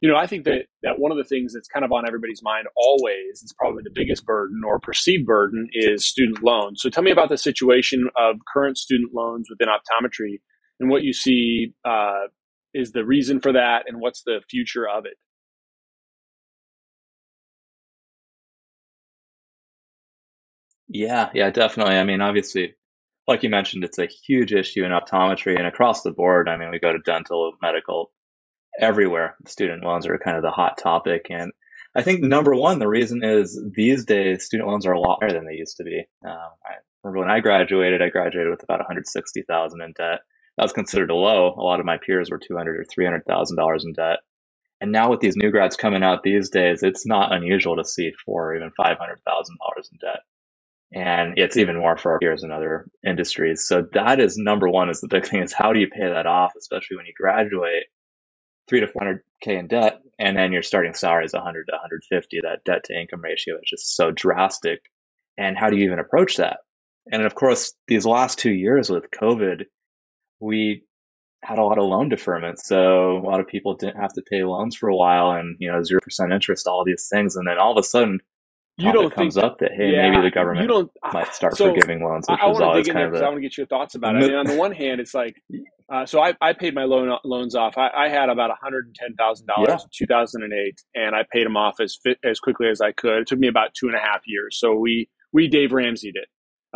you know, I think that that one of the things that's kind of on everybody's mind always, it's probably the biggest burden or perceived burden, is student loans. So tell me about the situation of current student loans within optometry and what you see uh, is the reason for that, and what's the future of it. Yeah, yeah, definitely. I mean, obviously, like you mentioned, it's a huge issue in optometry and across the board. I mean, we go to dental, medical, everywhere. Student loans are kind of the hot topic. And I think number one, the reason is these days student loans are a lot higher than they used to be. Um, I remember when I graduated, I graduated with about 160,000 in debt. That was considered a low. A lot of my peers were 200 or 300,000 dollars in debt. And now with these new grads coming out these days, it's not unusual to see four or even $500,000 in debt and it's even more for our peers in other industries. So that is number one is the big thing is how do you pay that off, especially when you graduate three to 400K in debt and then your starting salary is 100 to 150. That debt to income ratio is just so drastic. And how do you even approach that? And of course, these last two years with COVID, we had a lot of loan deferment. So a lot of people didn't have to pay loans for a while and, you know, 0% interest, all these things. And then all of a sudden, you don't comes think, up that hey yeah, maybe the government you don't, might start so forgiving loans which I, I always dig kind of a, I want to get your thoughts about it I mean, on the one hand it's like uh, so I, I paid my loan loans off I, I had about $110,000 yeah. in 2008 and I paid them off as fit, as quickly as I could it took me about two and a half years so we we Dave Ramsey did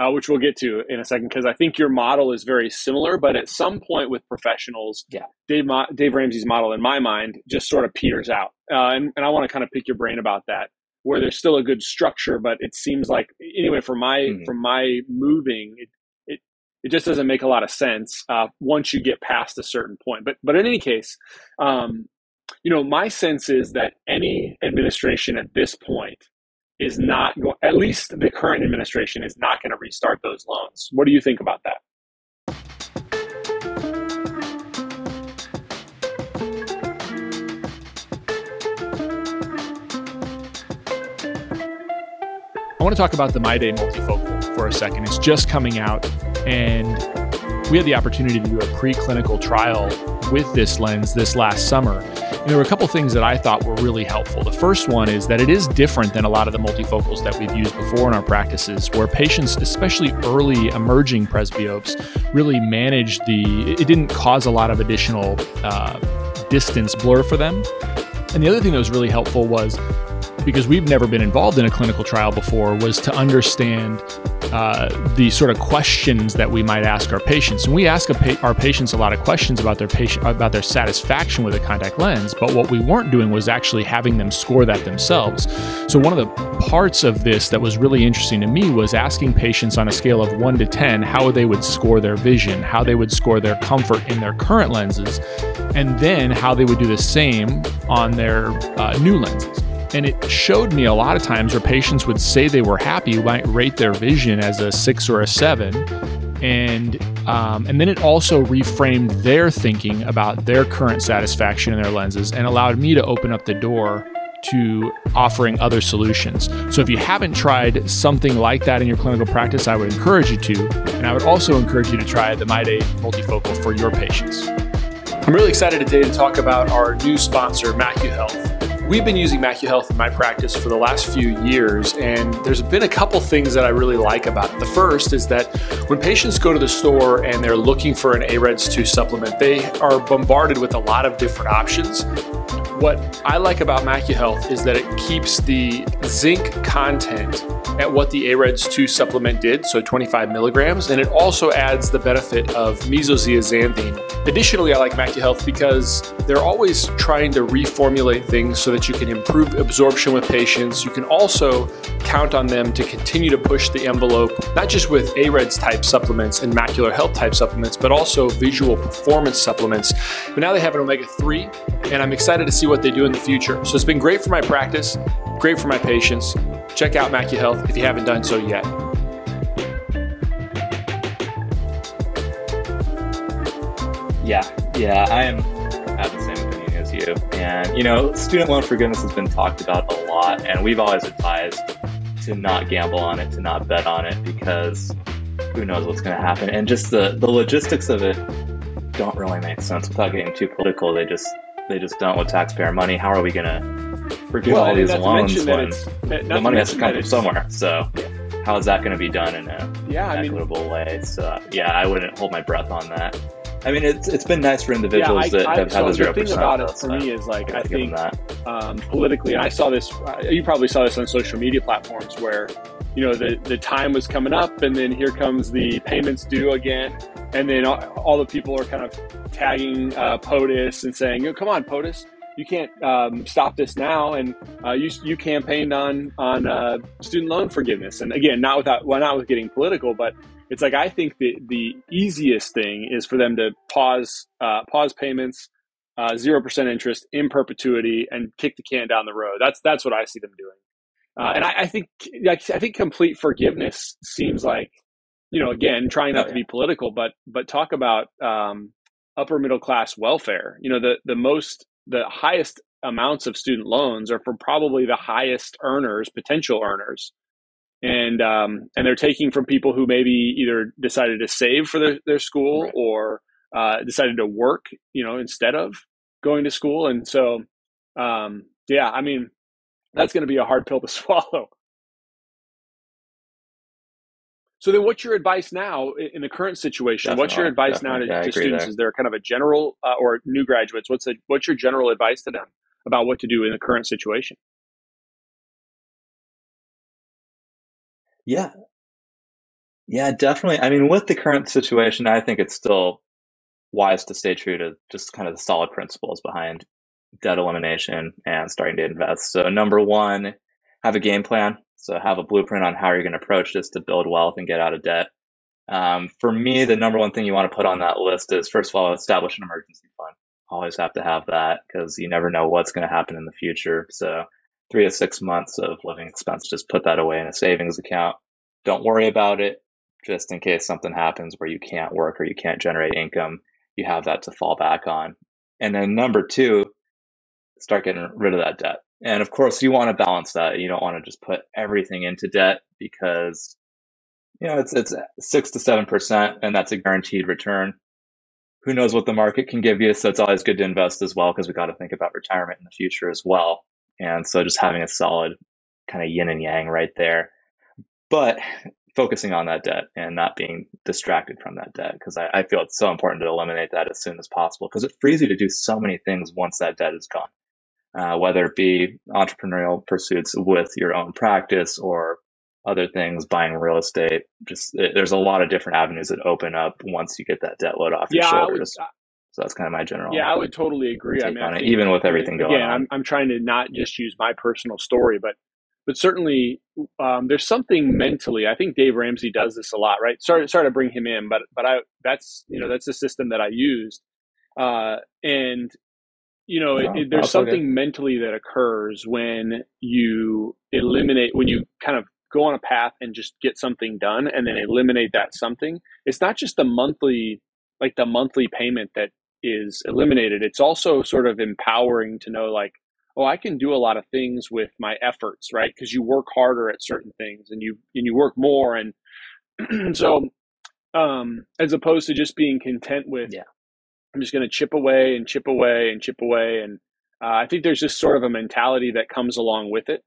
uh, which we'll get to in a second because I think your model is very similar. But at some point with professionals, yeah. Dave Mo- Dave Ramsey's model, in my mind, just sort of peters out, uh, and, and I want to kind of pick your brain about that where there's still a good structure, but it seems like anyway from my mm-hmm. from my moving, it, it it just doesn't make a lot of sense uh, once you get past a certain point. But but in any case, um, you know, my sense is that any administration at this point is not going. at least the current administration is not going to restart those loans. What do you think about that? I want to talk about the MyDay multifocal for a second. It's just coming out, and we had the opportunity to do a preclinical trial with this lens this last summer. And there were a couple things that I thought were really helpful. The first one is that it is different than a lot of the multifocals that we've used before in our practices, where patients, especially early emerging presbyopes, really managed the, it didn't cause a lot of additional uh, distance blur for them. And the other thing that was really helpful was because we've never been involved in a clinical trial before, was to understand uh, the sort of questions that we might ask our patients. And we ask pa- our patients a lot of questions about their patient about their satisfaction with a contact lens. But what we weren't doing was actually having them score that themselves. So one of the parts of this that was really interesting to me was asking patients on a scale of one to ten how they would score their vision, how they would score their comfort in their current lenses, and then how they would do the same on their uh, new lenses. And it showed me a lot of times where patients would say they were happy, might rate their vision as a six or a seven. And um, and then it also reframed their thinking about their current satisfaction in their lenses and allowed me to open up the door to offering other solutions. So if you haven't tried something like that in your clinical practice, I would encourage you to. And I would also encourage you to try the MyDay multifocal for your patients. I'm really excited today to talk about our new sponsor, MacuHealth. We've been using MacuHealth in my practice for the last few years, and there's been a couple things that I really like about it. The first is that when patients go to the store and they're looking for an AREDS 2 supplement, they are bombarded with a lot of different options. What I like about MacuHealth is that it keeps the zinc content at what the AREDS 2 supplement did, so 25 milligrams, and it also adds the benefit of meso-zeaxanthin. Additionally, I like MacuHealth because they're always trying to reformulate things so that you can improve absorption with patients. You can also count on them to continue to push the envelope, not just with AREDS type supplements and macular health type supplements, but also visual performance supplements. But now they have an omega 3, and I'm excited to see what they do in the future. So it's been great for my practice, great for my patients. Check out MacuHealth if you haven't done so yet. Yeah, yeah, I am have the same opinion as you. And you know, student loan forgiveness has been talked about a lot, and we've always advised to not gamble on it, to not bet on it, because who knows what's going to happen. And just the the logistics of it don't really make sense without getting too political. They just they just don't with taxpayer money. How are we going to forgive well, all these loans when the money has to come from somewhere? So how is that going to be done in a yeah, equitable I mean, way? So yeah, I wouldn't hold my breath on that. I mean, it's it's been nice for individuals yeah, I, that I, have so had a zero percent. The thing about it for me is like I think um, politically, and I saw this. Uh, you probably saw this on social media platforms where you know the the time was coming up, and then here comes the payments due again, and then all, all the people are kind of tagging uh, POTUS and saying, "Come on, POTUS, you can't um, stop this now." And uh, you you campaigned on on uh, student loan forgiveness, and again, not without well, not with getting political, but it's like I think the the easiest thing is for them to pause uh, pause payments, uh, zero percent interest in perpetuity, and kick the can down the road. That's that's what I see them doing. Uh, and I, I, think I think complete forgiveness seems like you know again trying not to be political, but but talk about um, upper middle class welfare. You know the the most the highest amounts of student loans are for probably the highest earners, potential earners and um, and they're taking from people who maybe either decided to save for their, their school right. or uh, decided to work, you know, instead of going to school. And so, um, yeah, I mean, that's going to be a hard pill to swallow. So then, what's your advice now in the current situation? Definitely, what's your advice now to, to students? There. Is there kind of a general uh, or new graduates? What's the, what's your general advice to them about what to do in the current situation? Yeah. Yeah, definitely. I mean, with the current situation, I think it's still wise to stay true to just kind of the solid principles behind debt elimination and starting to invest. So, number one, have a game plan. So, have a blueprint on how you're going to approach this to build wealth and get out of debt. Um, for me, the number one thing you want to put on that list is first of all, establish an emergency fund. Always have to have that because you never know what's going to happen in the future. So, three to six months of living expense. Just put that away in a savings account. Don't worry about it. Just in case something happens where you can't work or you can't generate income, you have that to fall back on. And then number two, start getting rid of that debt. And of course, you want to balance that. You don't want to just put everything into debt because you know it's it's six to seven percent, and that's a guaranteed return. Who knows what the market can give you? So it's always good to invest as well because we got to think about retirement in the future as well. And so just having a solid kind of yin and yang right there. But focusing on that debt and not being distracted from that debt because I, I, feel it's so important to eliminate that as soon as possible because it frees you to do so many things once that debt is gone. Uh, whether it be entrepreneurial pursuits with your own practice or other things, buying real estate, just it, there's a lot of different avenues that open up once you get that debt load off your yeah, shoulders. So that's kind of my general. Yeah, I would totally agree. I mean, I even with everything going on. I'm, I'm trying to not just use my personal story, but but certainly um, there's something mentally. I think Dave Ramsey does this a lot, right? Sorry, sorry to bring him in, but but I that's you know that's a system that I used, uh, and you know it, it, there's something mentally that occurs when you eliminate when you kind of go on a path and just get something done and then eliminate that something. It's not just the monthly like the monthly payment that is eliminated, it's also sort of empowering to know like, oh, I can do a lot of things with my efforts, right? Because you work harder at certain things and you and you work more and so um as opposed to just being content with yeah. I'm just going to chip away and chip away and chip away and uh, I think there's just sort of a mentality that comes along with it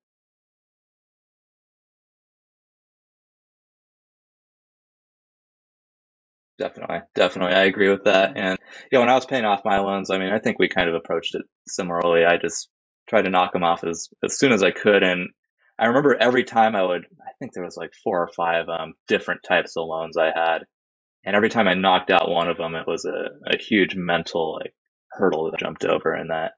Definitely, definitely, I agree with that. And yeah, when I was paying off my loans, I mean, I think we kind of approached it similarly. I just tried to knock them off as as soon as I could, and I remember every time I would, I think there was like four or five um, different types of loans I had, and every time I knocked out one of them, it was a, a huge mental like hurdle that I jumped over, and that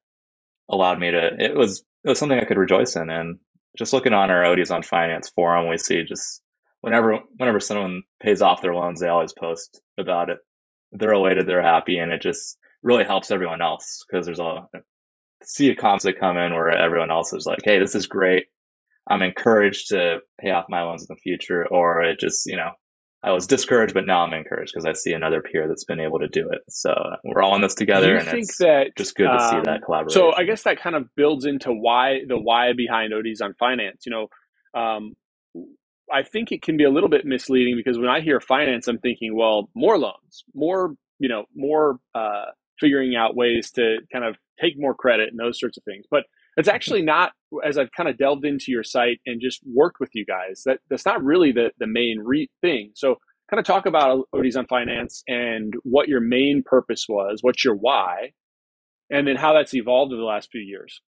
allowed me to. It was it was something I could rejoice in, and just looking on our ODs on Finance forum, we see just whenever whenever someone pays off their loans, they always post about it. They're elated, they're happy, and it just really helps everyone else because there's a see a comments that come in where everyone else is like, "Hey, this is great. I'm encouraged to pay off my loans in the future," or it just you know. I was discouraged, but now I'm encouraged because I see another peer that's been able to do it. So we're all in this together, and it's that, just good to see that um, collaboration. So I guess that kind of builds into why the why behind ODs on finance. You know, um, I think it can be a little bit misleading because when I hear finance, I'm thinking, well, more loans, more, you know, more, uh, figuring out ways to kind of take more credit and those sorts of things. But it's actually not as I've kind of delved into your site and just worked with you guys. That that's not really the the main re- thing. So kind of talk about ODs on finance and what your main purpose was, what's your why, and then how that's evolved over the last few years.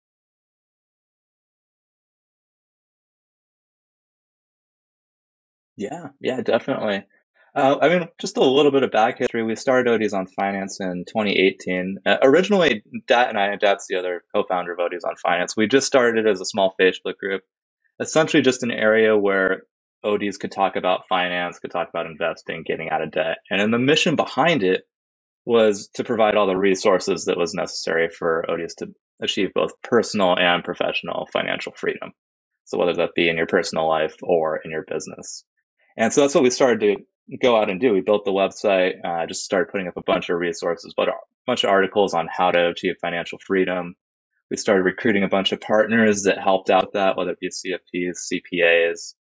Yeah, yeah, definitely. Uh, I mean, just a little bit of back history. We started ODs on Finance in 2018. Uh, originally, Dat and I, and Dat's the other co-founder of ODs on Finance. We just started as a small Facebook group, essentially just an area where ODs could talk about finance, could talk about investing, getting out of debt. And then the mission behind it was to provide all the resources that was necessary for ODs to achieve both personal and professional financial freedom. So whether that be in your personal life or in your business. And so that's what we started to go out and do. We built the website, uh, just started putting up a bunch of resources, but a bunch of articles on how to achieve financial freedom. We started recruiting a bunch of partners that helped out that, whether it be CFPs, CPAs,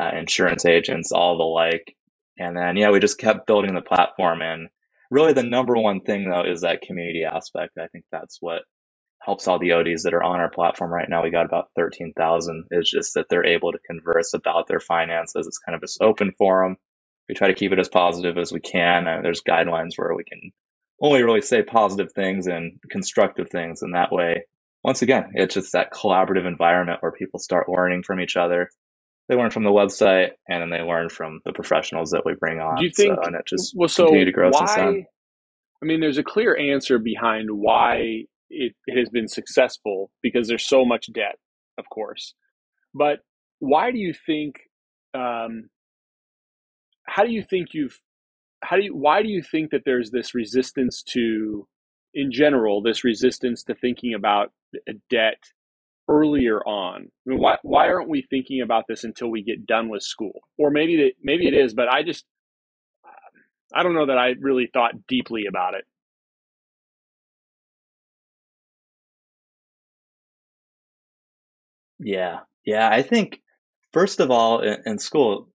uh, insurance agents, all the like. And then, yeah, we just kept building the platform. And really, the number one thing, though, is that community aspect. I think that's what helps all the ODs that are on our platform right now. We got about 13,000. It's just that they're able to converse about their finances. It's kind of this open forum. We try to keep it as positive as we can. And there's guidelines where we can only really say positive things and constructive things. And that way, once again, it's just that collaborative environment where people start learning from each other. They learn from the website and then they learn from the professionals that we bring on. Do you think, so, and it just well, so continue to grow why, I mean, there's a clear answer behind why it, it has been successful because there's so much debt, of course. But why do you think? Um, how do you think you've? How do you? Why do you think that there's this resistance to, in general, this resistance to thinking about debt earlier on? I mean, why why aren't we thinking about this until we get done with school? Or maybe that maybe it is, but I just I don't know that I really thought deeply about it. Yeah. Yeah. I think, first of all, in, in school,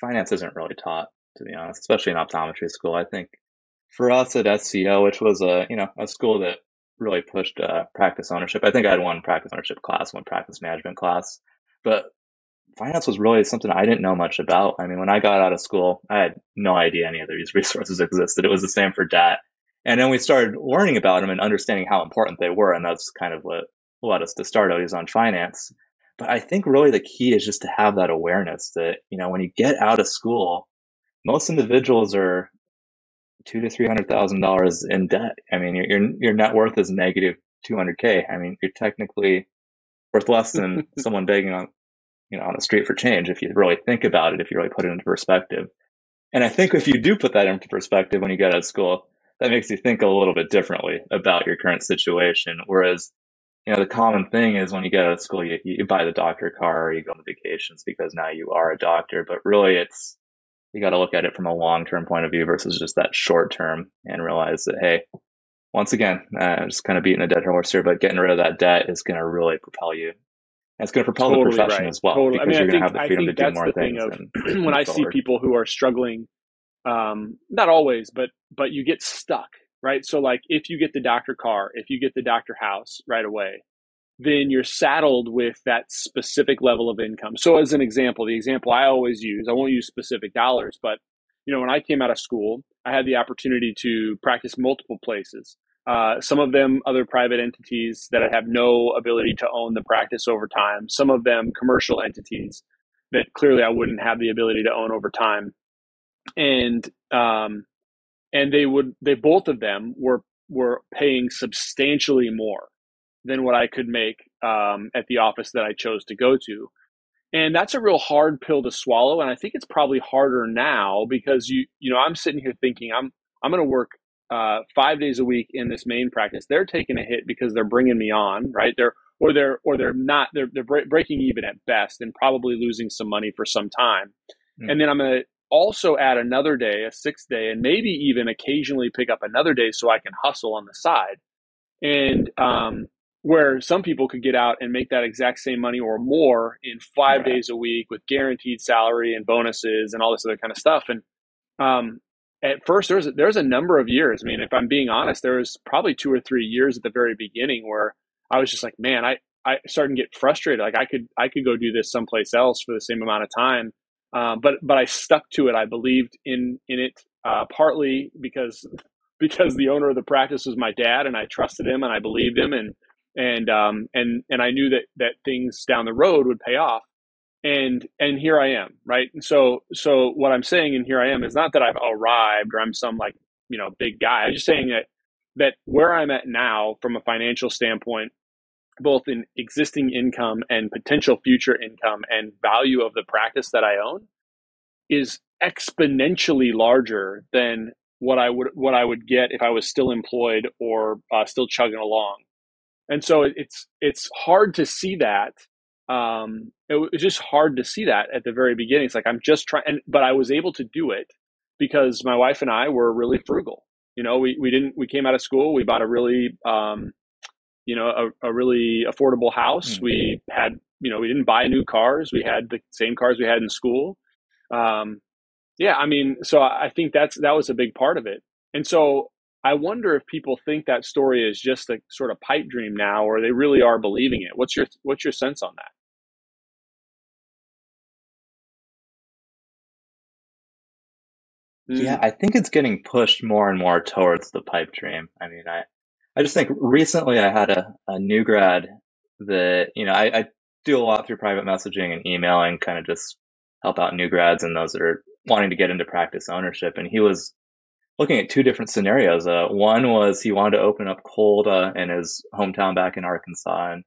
finance isn't really taught, to be honest, especially in optometry school. I think for us at SCO, which was a, you know, a school that really pushed uh, practice ownership. I think I had one practice ownership class, one practice management class, but finance was really something I didn't know much about. I mean, when I got out of school, I had no idea any of these resources existed. It was the same for Dat. And then we started learning about them and understanding how important they were. And that's kind of what led us to start ODs on finance. But I think really the key is just to have that awareness that, you know, when you get out of school, most individuals are two to three hundred thousand dollars in debt. I mean, your, your your net worth is negative two hundred k. I mean, you're technically worth less than someone begging on, you know, on the street for change if you really think about it. If you really put it into perspective, and I think if you do put that into perspective when you get out of school, that makes you think a little bit differently about your current situation. Whereas you know, the common thing is when you get out of school, you, you buy the doctor car or you go on vacations because now you are a doctor. But really, it's you got to look at it from a long term point of view versus just that short term and realize that, hey, once again, uh, just kind of beating a dead horse here, but getting rid of that debt is going to really propel you. And it's going to propel totally the profession right. as well totally. because I mean, you're going to have the freedom to do more things. Of, when I see people who are struggling, um, not always, but but you get stuck right? So like if you get the doctor car, if you get the doctor house right away, then you're saddled with that specific level of income. So as an example, the example I always use, I won't use specific dollars, but you know, when I came out of school, I had the opportunity to practice multiple places. Uh, some of them other private entities that I have no ability to own the practice over time. Some of them commercial entities that clearly I wouldn't have the ability to own over time. And um, and they would they both of them were were paying substantially more than what I could make um, at the office that I chose to go to. And that's a real hard pill to swallow. And I think it's probably harder now because you, you know, I'm sitting here thinking I'm, I'm going to work uh, five days a week in this main practice. They're taking a hit because they're bringing me on, right? They're, or they're, or they're not, they're, they're breaking even at best and probably losing some money for some time. Mm. And then I'm going to also add another day, a sixth day, and maybe even occasionally pick up another day so I can hustle on the side. And um, where some people could get out and make that exact same money or more in five days a week with guaranteed salary and bonuses and all this other kind of stuff. And um, at first there was there was a number of years. I mean, if I'm being honest, there was probably two or three years at the very beginning where I was just like, man, I I started to get frustrated. Like I could I could go do this someplace else for the same amount of time, um, but but I stuck to it. I believed in in it uh, partly because because the owner of the practice was my dad, and I trusted him and I believed him, and and um, and and I knew that that things down the road would pay off and and here I am, right? And so so what I'm saying and here I am is not that I've arrived or I'm some like you know big guy. I'm just saying that that where I'm at now from a financial standpoint, both in existing income and potential future income and value of the practice that I own, is exponentially larger than what I would what I would get if I was still employed or uh, still chugging along. And so it's it's hard to see that um, it was just hard to see that at the very beginning. It's like I'm just trying, but I was able to do it because my wife and I were really frugal. You know, we, we didn't we came out of school, we bought a really um, you know a, a really affordable house. Mm-hmm. We had you know we didn't buy new cars. We had the same cars we had in school. Um, yeah, I mean, so I think that's that was a big part of it. And so I wonder if people think that story is just a sort of pipe dream now, or they really are believing it. What's your what's your sense on that? Yeah, mm-hmm. I think it's getting pushed more and more towards the pipe dream. I mean, I, I just think recently I had a, a new grad that, you know, I, I do a lot through private messaging and emailing, kind of just help out new grads and those that are wanting to get into practice ownership. And he was looking at two different scenarios. Uh, one was he wanted to open up cold uh, in his hometown back in Arkansas. And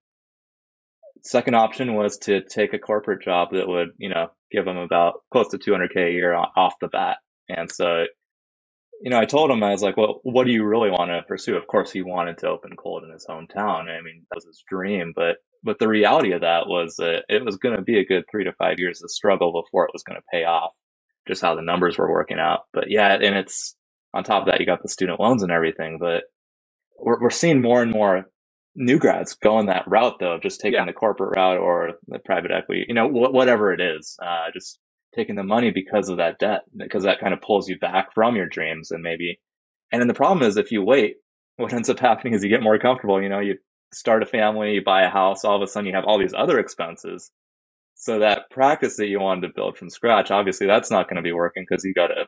second option was to take a corporate job that would, you know, give him about close to 200K a year off the bat. And so, you know, I told him, I was like, well, what do you really want to pursue? Of course, he wanted to open cold in his hometown. I mean, that was his dream. But, but the reality of that was that it was going to be a good three to five years of struggle before it was going to pay off, just how the numbers were working out. But yeah, and it's on top of that, you got the student loans and everything. But we're, we're seeing more and more new grads going that route though, just taking yeah. the corporate route or the private equity, you know, wh- whatever it is, uh, just taking the money because of that debt, because that kind of pulls you back from your dreams and maybe. And then the problem is if you wait, what ends up happening is you get more comfortable. You know, you start a family, you buy a house, all of a sudden you have all these other expenses. So that practice that you wanted to build from scratch, obviously that's not going to be working because you got to,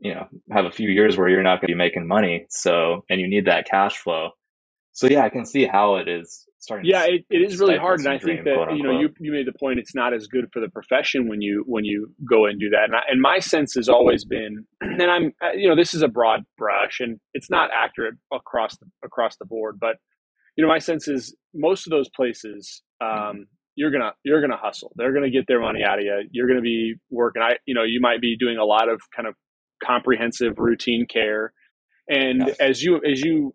you know, have a few years where you're not going to be making money. So, and you need that cash flow. So yeah, I can see how it is starting. Yeah, it, it is really hard, and I think that you know you, you made the point. It's not as good for the profession when you when you go and do that. And, I, and my sense has always been, and I'm uh, you know this is a broad brush, and it's not accurate across the across the board, but you know my sense is most of those places. Um, you're gonna you're gonna hustle. They're gonna get their money out of you. You're gonna be working. I you know you might be doing a lot of kind of comprehensive routine care, and yes. as you as you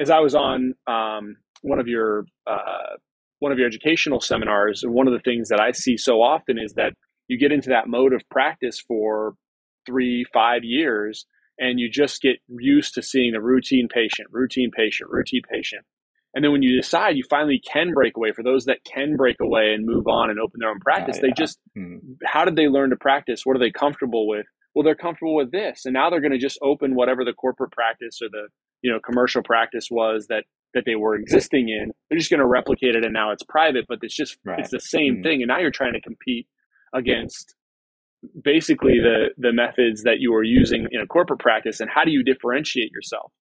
as I was on um, one of your uh, one of your educational seminars, and one of the things that I see so often is that you get into that mode of practice for three, five years, and you just get used to seeing a routine patient, routine patient, routine patient. And then when you decide you finally can break away, for those that can break away and move on and open their own practice, yeah, they just, mm-hmm. how did they learn to practice? What are they comfortable with? Well, they're comfortable with this. And now they're going to just open whatever the corporate practice or the, you know, commercial practice was that that they were existing in. They're just going to replicate it, and now it's private, but it's just right. it's the same mm-hmm. thing. And now you're trying to compete against basically the the methods that you are using in a corporate practice. And how do you differentiate yourself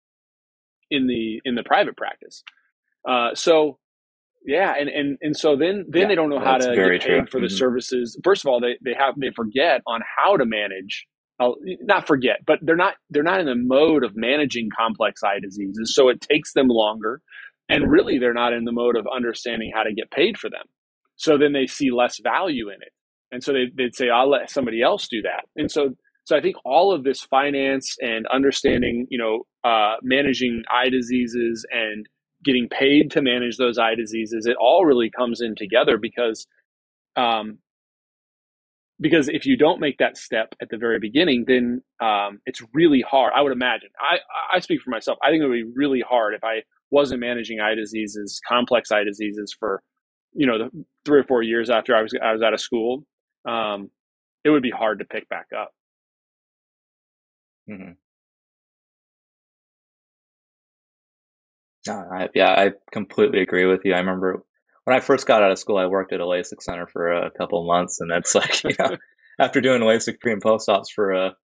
in the in the private practice? Uh, so yeah, and and and so then then yeah, they don't know how to get paid true. for the mm-hmm. services. First of all, they they have they forget on how to manage I'll not forget, but they're not they're not in the mode of managing complex eye diseases, so it takes them longer, and really they're not in the mode of understanding how to get paid for them. So then they see less value in it, and so they, they'd say, "I'll let somebody else do that." And so so I think all of this finance and understanding, you know, uh, managing eye diseases and getting paid to manage those eye diseases, it all really comes in together because um, because if you don't make that step at the very beginning, then um, it's really hard. I would imagine. I I speak for myself. I think it would be really hard if I wasn't managing eye diseases, complex eye diseases for you know the three or four years after I was I was out of school. Um, it would be hard to pick back up. Mm-hmm. No, I, yeah, I completely agree with you. I remember when I first got out of school, I worked at a LASIK center for a couple months, and it's like, you know, after doing LASIK pre and post ops for a,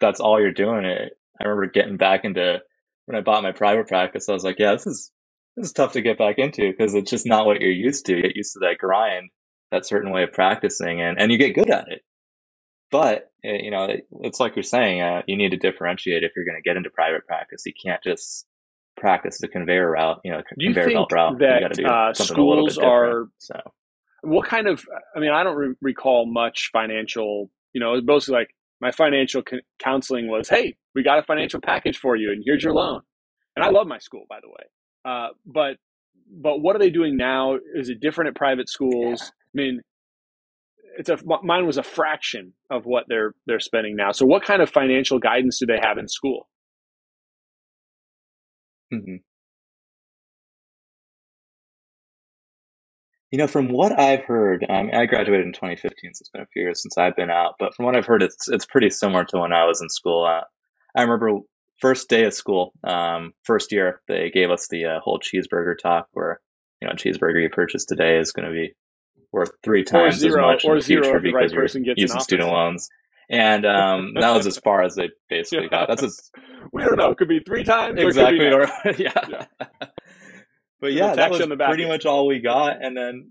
that's all you're doing. It. I remember getting back into when I bought my private practice. I was like, yeah, this is this is tough to get back into because it's just not what you're used to. You get used to that grind, that certain way of practicing, and and you get good at it. But eh, you know, it's like you're saying, uh, you need to differentiate if you're going to get into private practice. You can't just practice the conveyor route, you know, do you conveyor belt route. That uh, schools are. So, what kind of? I mean, I don't re- recall much financial. You know, it was mostly like my financial counseling was, "Hey, we got a financial package for you, and here's your loan." And I love my school, by the way. Uh, but but what are they doing now? Is it different at private schools? Yeah. I mean, it's a mine was a fraction of what they're they're spending now. So, what kind of financial guidance do they have in school? Mm-hmm. You know, from what I've heard, um, I graduated in 2015, so it's been a few years since I've been out. But from what I've heard, it's it's pretty similar to when I was in school. Uh, I remember first day of school, um, first year, they gave us the uh, whole cheeseburger talk, where you know, a cheeseburger you purchase today is going to be worth three times zero, as much in the future because right you're using student loans. And um, that was as far as they basically got. That's as, we don't know. It could be three times. Exactly. Or, yeah. yeah. But yeah, that was pretty much all we got. And then,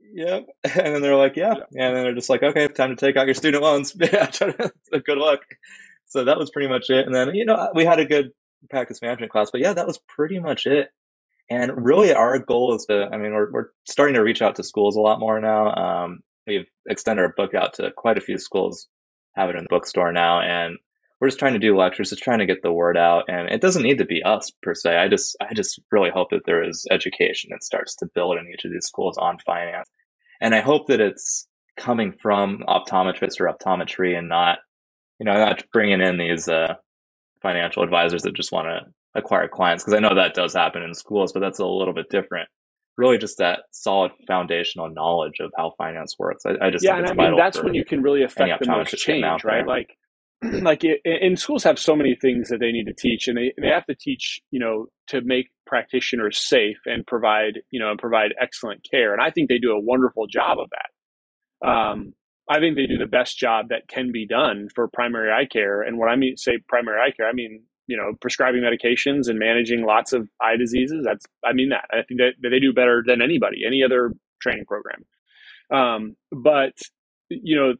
yep. And then they're like, yeah. yeah. And then they're just like, okay, time to take out your student loans. yeah, good luck. So that was pretty much it. And then, you know, we had a good practice management class, but yeah, that was pretty much it. And really, our goal is to, I mean, we're, we're starting to reach out to schools a lot more now. Um, we've extended our book out to quite a few schools have it in the bookstore now. And we're just trying to do lectures, just trying to get the word out. And it doesn't need to be us per se. I just, I just really hope that there is education that starts to build in each of these schools on finance. And I hope that it's coming from optometrists or optometry and not, you know, not bringing in these uh, financial advisors that just want to acquire clients. Because I know that does happen in schools, but that's a little bit different really just that solid foundational knowledge of how finance works. I, I just yeah, and I mean that's when you can really affect the most change, right? Like, like it, and schools have so many things that they need to teach, and they they have to teach, you know, to make practitioners safe and provide, you know, and provide excellent care. And I think they do a wonderful job of that. Um, I think they do the best job that can be done for primary eye care. And what I mean, say primary eye care, I mean you know prescribing medications and managing lots of eye diseases that's i mean that. I think that, they do better than anybody any other training program. Um, but you know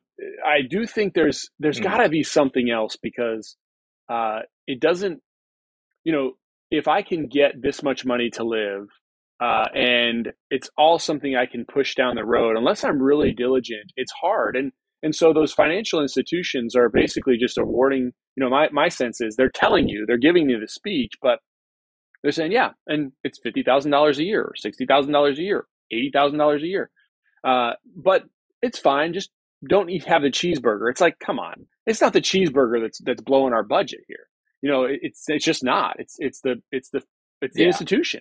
i do think there's there's mm. got to be something else because uh, it doesn't you know if i can get this much money to live uh, and it's all something i can push down the road unless i'm really diligent it's hard. And and so those financial institutions are basically just awarding you know, my, my sense is they're telling you, they're giving you the speech, but they're saying, yeah, and it's $50,000 a year or $60,000 a year, $80,000 a year. Uh, but it's fine. Just don't eat, have the cheeseburger. It's like, come on. It's not the cheeseburger that's, that's blowing our budget here. You know, it, it's, it's just not, it's, it's the, it's the, it's the yeah. institution.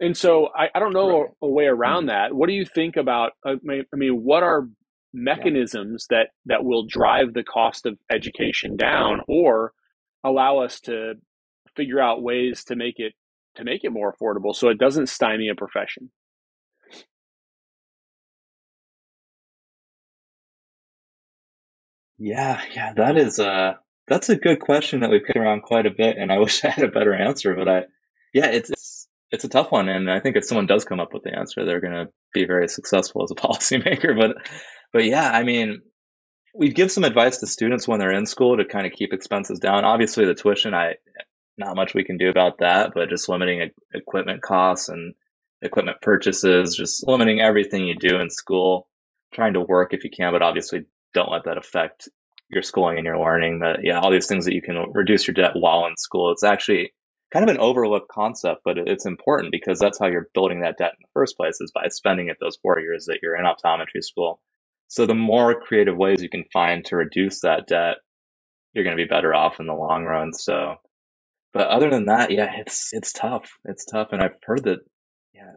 And so I, I don't know right. a, a, way around mm-hmm. that. What do you think about, uh, I mean, what are mechanisms yeah. that that will drive the cost of education down or allow us to figure out ways to make it to make it more affordable so it doesn't stymie a profession yeah yeah that is a that's a good question that we've kicked around quite a bit and i wish i had a better answer but i yeah it's, it's it's a tough one and i think if someone does come up with the answer they're going to be very successful as a policymaker but but yeah, I mean, we give some advice to students when they're in school to kind of keep expenses down. Obviously, the tuition, I not much we can do about that, but just limiting equipment costs and equipment purchases, just limiting everything you do in school, trying to work if you can, but obviously don't let that affect your schooling and your learning. That yeah, all these things that you can reduce your debt while in school. It's actually kind of an overlooked concept, but it's important because that's how you're building that debt in the first place is by spending it those four years that you're in optometry school. So the more creative ways you can find to reduce that debt, you're going to be better off in the long run. So, but other than that, yeah, it's it's tough. It's tough, and I've heard that yeah,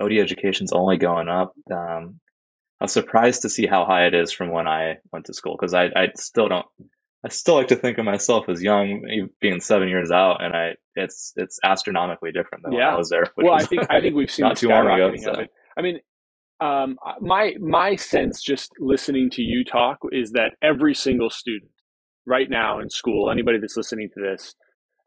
OD education's only going up. Um, I was surprised to see how high it is from when I went to school because I I still don't I still like to think of myself as young, being seven years out, and I it's it's astronomically different than yeah. when I was there. Well, I think I think we've seen not too long ago. So. I mean, um, my my sense, just listening to you talk, is that every single student right now in school, anybody that's listening to this,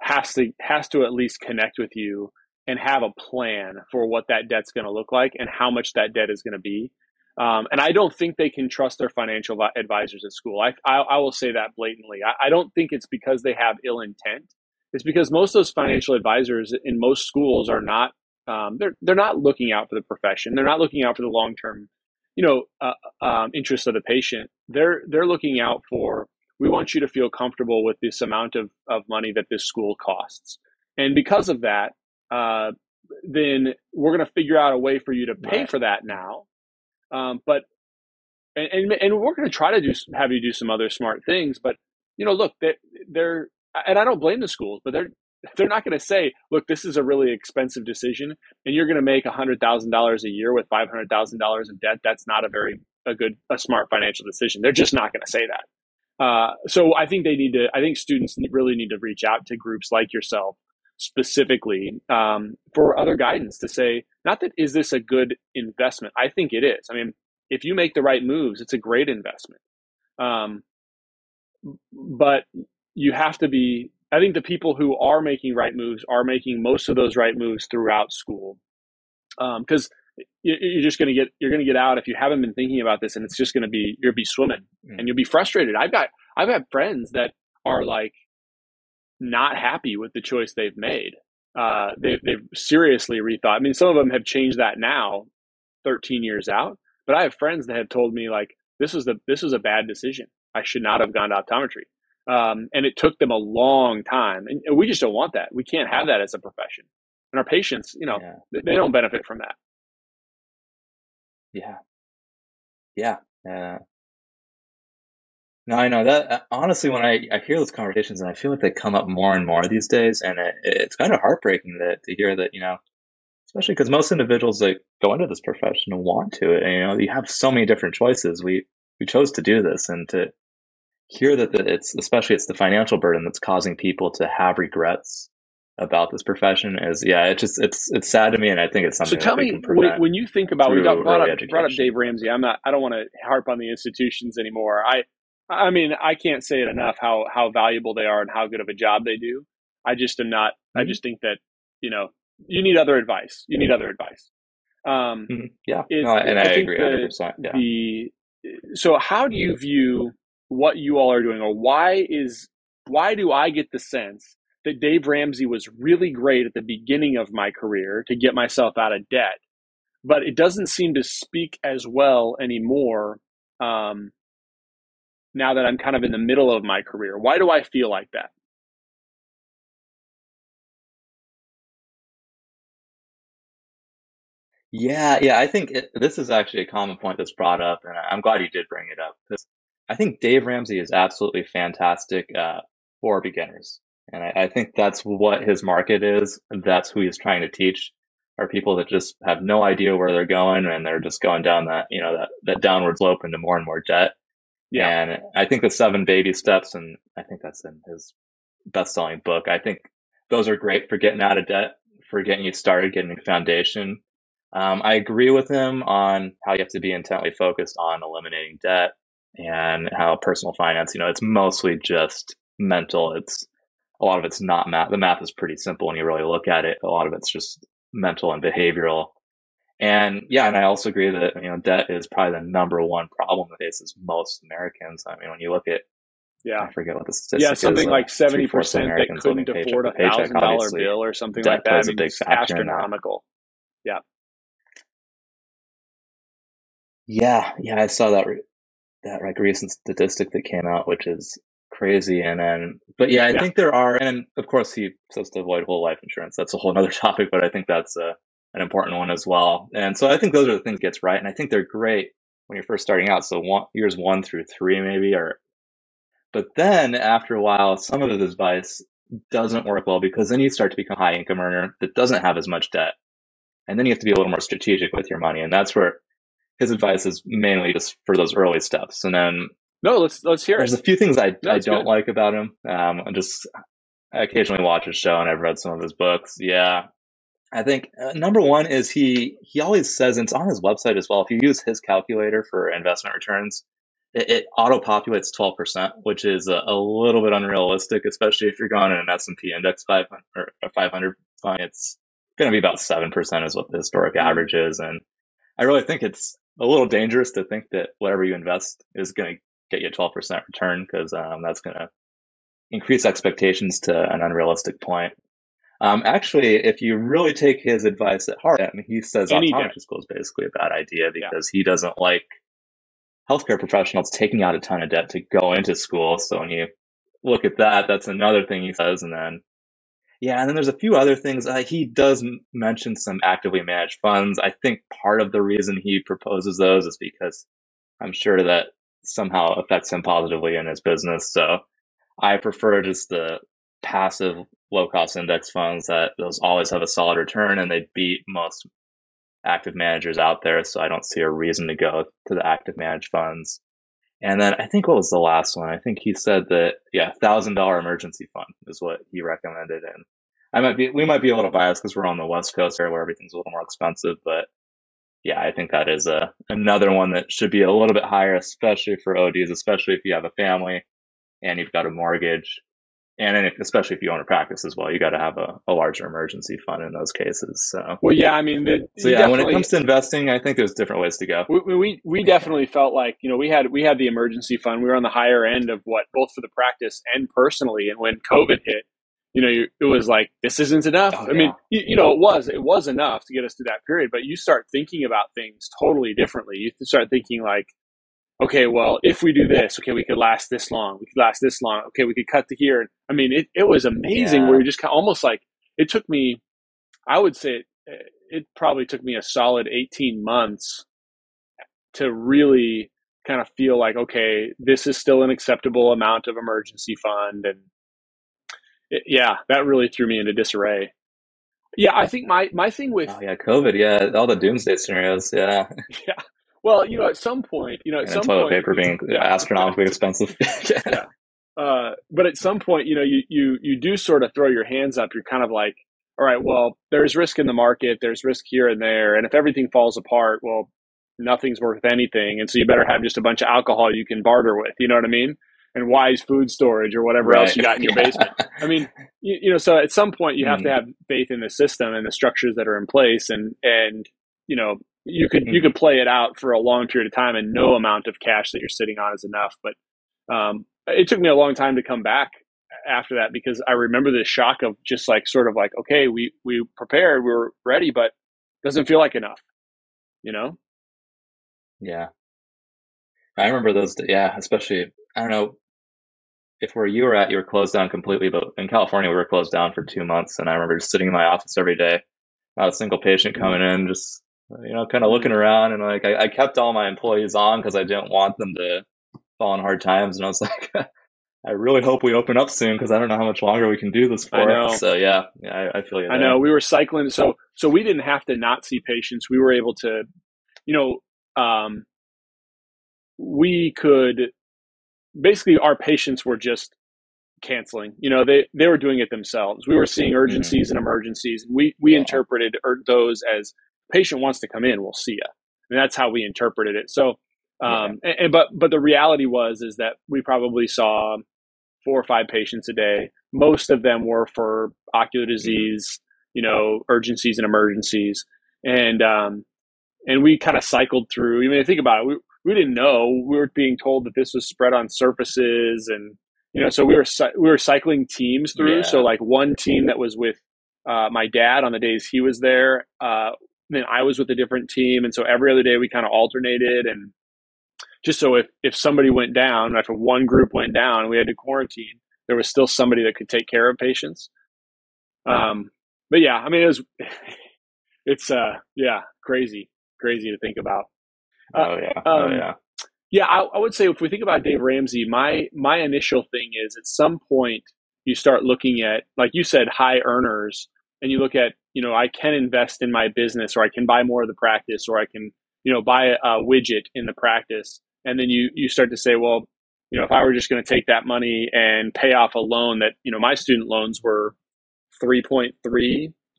has to has to at least connect with you and have a plan for what that debt's going to look like and how much that debt is going to be um, and I don't think they can trust their financial advisors at school. I, I, I will say that blatantly. I, I, don't think it's because they have ill intent. It's because most of those financial advisors in most schools are not. Um, they're they're not looking out for the profession. They're not looking out for the long term, you know, uh, um, interests of the patient. They're they're looking out for. We want you to feel comfortable with this amount of, of money that this school costs, and because of that, uh, then we're going to figure out a way for you to pay right. for that now um, but and, and, and we're going to try to do have you do some other smart things. But you know, look, they, they're and I don't blame the schools, but they're they're not going to say, look, this is a really expensive decision, and you're going to make hundred thousand dollars a year with five hundred thousand dollars in debt. That's not a very a good a smart financial decision. They're just not going to say that. Uh, so I think they need to. I think students really need to reach out to groups like yourself specifically um, for other guidance to say, not that is this a good investment? I think it is. I mean, if you make the right moves, it's a great investment. Um, but you have to be, I think the people who are making right moves are making most of those right moves throughout school. Because um, you're just going to get you're going to get out if you haven't been thinking about this and it's just going to be you'll be swimming mm. and you'll be frustrated i've got i've had friends that are like not happy with the choice they've made. Uh, they, they've seriously rethought. I mean, some of them have changed that now, 13 years out. But I have friends that have told me like, this was the this was a bad decision. I should not have gone to optometry. Um, and it took them a long time, and, and, we just don't want that. We can't have that as a profession, and our patients, you know, yeah. they don't benefit from that. Yeah, yeah. Uh, no, I know that. Uh, honestly, when I, I hear those conversations, and I feel like they come up more and more these days, and it, it's kind of heartbreaking that to hear that you know, especially because most individuals that go into this profession want to, and you know, you have so many different choices. We we chose to do this, and to hear that it's especially it's the financial burden that's causing people to have regrets about this profession is yeah it's just it's it's sad to me and i think it's something so tell me when, when, you think about we got brought up, brought up dave ramsey i'm not i don't want to harp on the institutions anymore i I mean, I can't say it enough how how valuable they are and how good of a job they do. I just am not. Mm-hmm. I just think that you know you need other advice. You need other advice. Um, mm-hmm. Yeah, no, and I, I agree. The, 100%, yeah. the so how do you view what you all are doing, or why is why do I get the sense that Dave Ramsey was really great at the beginning of my career to get myself out of debt, but it doesn't seem to speak as well anymore um, now that I'm kind of in the middle of my career? Why do I feel like that? Yeah, yeah, I think it, this is actually a common point that's brought up, and I'm glad you did bring it up because I think Dave Ramsey is absolutely fantastic uh, for beginners, and I, I, think that's what his market is. That's who he's trying to teach are people that just have no idea where they're going, and they're just going down that you know that that downward slope into more and more debt. Yeah. And I think the seven baby steps, and I think that's in his best selling book. I think those are great for getting out of debt, for getting you started, getting a foundation. Um, I agree with him on how you have to be intently focused on eliminating debt and how personal finance, you know, it's mostly just mental. It's a lot of it's not math. The math is pretty simple when you really look at it. A lot of it's just mental and behavioral. And yeah, and I also agree that you know debt is probably the number one problem that faces most Americans. I mean, when you look at yeah, I forget what the statistic yeah, something is, uh, like seventy percent that couldn't afford a thousand dollar bill or something like that. I mean, it's astronomical. Yeah. Yeah, yeah, I saw that re- that like recent statistic that came out, which is crazy. And then, but yeah, I yeah. think there are, and of course, he says to avoid whole life insurance. That's a whole other topic, but I think that's a an important one as well. And so I think those are the things gets right. And I think they're great when you're first starting out. So one, years one through three, maybe, or, but then after a while, some of the advice doesn't work well because then you start to become a high income earner that doesn't have as much debt. And then you have to be a little more strategic with your money. And that's where his advice is mainly just for those early steps. And then No, let's let's hear There's it. a few things I, No, I don't good. like about him. Um, I just I occasionally watch his show and I've read some of his books. Yeah, I think uh, number one is he he always says and it's on his website as well. If you use his calculator for investment returns, it, it auto populates twelve percent, which is a, a, little bit unrealistic, especially if you're going in an S and P index five or five hundred fund. It's going to be about seven percent is what the historic average is, and I really think it's a little dangerous to think that whatever you invest is going to get you a twelve percent return because um, that's going to increase expectations to an unrealistic point. Um, actually, if you really take his advice at heart, I mean, he says Any optometry school is basically a bad idea because yeah. he doesn't like healthcare professionals taking out a ton of debt to go into school. So when you look at that, that's another thing he says. And then, yeah, and then there's a few other things. Uh, he does mention some actively managed funds. I think part of the reason he proposes those is because I'm sure that somehow affects him positively in his business. So I prefer just the passive low cost index funds that those always have a solid return and they beat most active managers out there. So I don't see a reason to go to the active managed funds. And then I think what was the last one? I think he said that yeah, thousand dollar emergency fund is what he recommended. And I might be we might be a little biased because we're on the west coast here where everything's a little more expensive, but yeah, I think that is a another one that should be a little bit higher, especially for ODs, especially if you have a family and you've got a mortgage and if, especially if you own a practice as well, you got to have a, a, larger emergency fund in those cases. So, well, yeah, I mean, the, so yeah, when it comes to investing, I think there's different ways to go. We, we, we definitely felt like you know we had we had the emergency fund. We were on the higher end of what both for the practice and personally. And when COVID hit, you know, it was like this isn't enough. Oh, I yeah. mean, you, you, know, it was it was enough to get us through that period. But you start thinking about things totally differently. You start thinking like, okay, well, if we do this, okay, we could last this long. We could last this long. Okay, we could cut to here. I mean, it, it was amazing yeah. where you just kind of almost like it took me, I would say it, it probably took me a solid 18 months to really kind of feel like, okay, this is still an acceptable amount of emergency fund. And it, yeah, that really threw me into disarray. Yeah, I think my, my thing with oh, yeah, COVID, yeah, all the doomsday scenarios, yeah, yeah, well, you know, at some point, you know, at and some toilet point, paper being yeah, astronomically expensive. yeah. Uh, but at some point, you know, you you you do sort of throw your hands up. You're kind of like, all right, well, there's risk in the market. There's risk here and there, and if everything falls apart, well, nothing's worth anything, and so you better have just a bunch of alcohol you can barter with. You know what I mean? And wise food storage or whatever right. else you got in your yeah. basement. I mean, you, you, know, so at some point you have mm. to have faith in the system and the structures that are in place, and and you know, you could you could play it out for a long period of time and no amount of cash that you're sitting on is enough but um, it took me a long time to come back after that because i remember the shock of just like sort of like okay we we prepared we were ready but doesn't feel like enough you know? Yeah. I remember those yeah especially i don't know if where you were at you were closed down completely but in california we were closed down for two months and i remember just sitting in my office every day not a single patient coming in just you know, kind of looking around and like I, I kept all my employees on because I didn't want them to fall in hard times. And I was like, I really hope we open up soon because I don't know how much longer we can do this for. So yeah, yeah, I, I feel you. I know we were cycling, so so we didn't have to not see patients. We were able to, you know, um, we could basically our patients were just canceling. You know, they they were doing it themselves. We were seeing urgencies mm-hmm. and emergencies. We we yeah. interpreted er, those as patient wants to come in, we'll see you. And that's how we interpreted it. So, um, yeah. and, and, but but the reality was is that we probably saw four or five patients a day. Most of them were for ocular mm-hmm. disease, you know, urgencies and emergencies, and um, and we kind of cycled through. I mean, think about it. We we didn't know. We were being told that this was spread on surfaces, and you know, so we were we were cycling teams through. Yeah. So like one team that was with uh, my dad on the days he was there uh, then I was with a different team, and so every other day we kind of alternated, and just so if if somebody went down, if one group went down, we had to quarantine. There was still somebody that could take care of patients. Um, but yeah, I mean, it was it's uh yeah crazy crazy to think about. Uh, oh yeah, oh um, yeah. Yeah, I, I would say if we think about Dave Ramsey, my my initial thing is at some point you start looking at, like you said, high earners, and you look at you know, I can invest in my business or I can buy more of the practice or I can, you know, buy a, a widget in the practice. And then you, you start to say, well, you know, if I were just going to take that money and pay off a loan that, you know, my student loans were 3.3,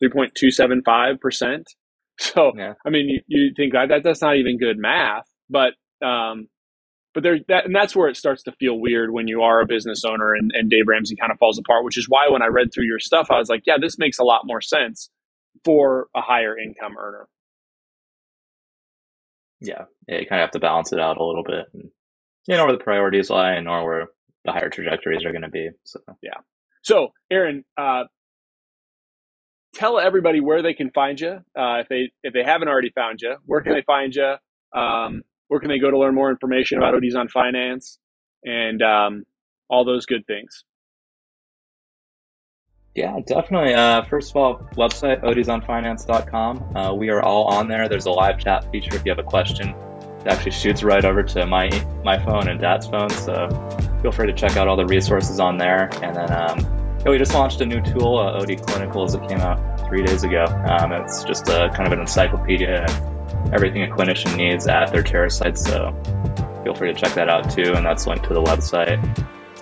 3.275%. So, yeah. I mean, you, you think that, that that's not even good math, but, um, but there that and that's where it starts to feel weird when you are a business owner and, and Dave Ramsey kind of falls apart, which is why when I read through your stuff, I was like, yeah, this makes a lot more sense for a higher income earner. Yeah. yeah you kind of have to balance it out a little bit and you know where the priorities lie and know where the higher trajectories are going to be. So yeah. So Aaron, uh, tell everybody where they can find you. Uh, if they if they haven't already found you, where can they find you? Um, where can they go to learn more information about ODs on finance and um, all those good things? Yeah, definitely. Uh, first of all, website odsonfinance.com. Uh, we are all on there. There's a live chat feature if you have a question. It actually shoots right over to my my phone and Dad's phone. So feel free to check out all the resources on there. And then um, yeah, we just launched a new tool, uh, OD Clinicals, that came out three days ago. Um, it's just a kind of an encyclopedia everything a clinician needs at their chair site. So feel free to check that out too. And that's linked to the website.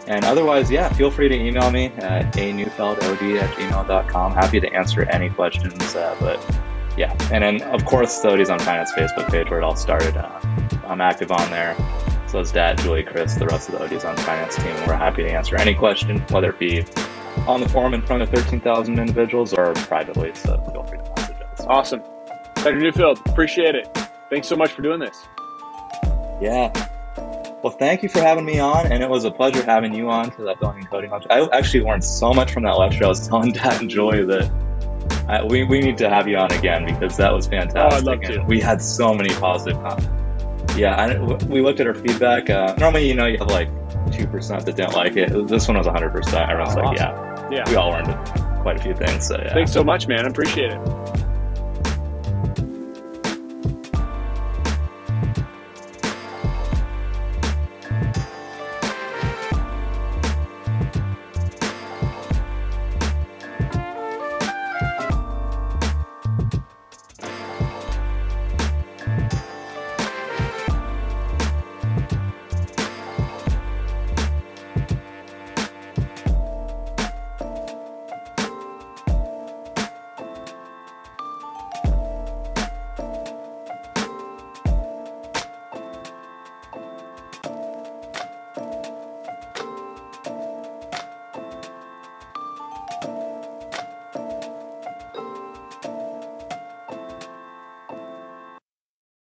And otherwise, yeah, feel free to email me at aneufeld.od at gmail.com. Happy to answer any questions. Uh, but yeah, and then of course, the ODs on Finance Facebook page where it all started. Uh, I'm active on there. So is Dad, Julie, Chris, the rest of the ODs on Finance team. We're happy to answer any question, whether it be on the forum in front of 13,000 individuals or privately. So feel free to message us. Awesome. Dr. Neufeld, appreciate it. Thanks so much for doing this. Yeah. Well, thank you for having me on, and it was a pleasure having you on for that billing and coding lecture. I actually learned so much from that lecture. I was telling Dad and Joy that I, we, we need to have you on again because that was fantastic. Oh, I'd love to. We had so many positive comments. Yeah, I, we looked at our feedback. Uh, normally, you know, you have like 2% that didn't like it. This one was 100%. Everyone's oh, like, awesome. yeah, yeah, we all learned quite a few things. So, yeah. Thanks so much, man. I appreciate it.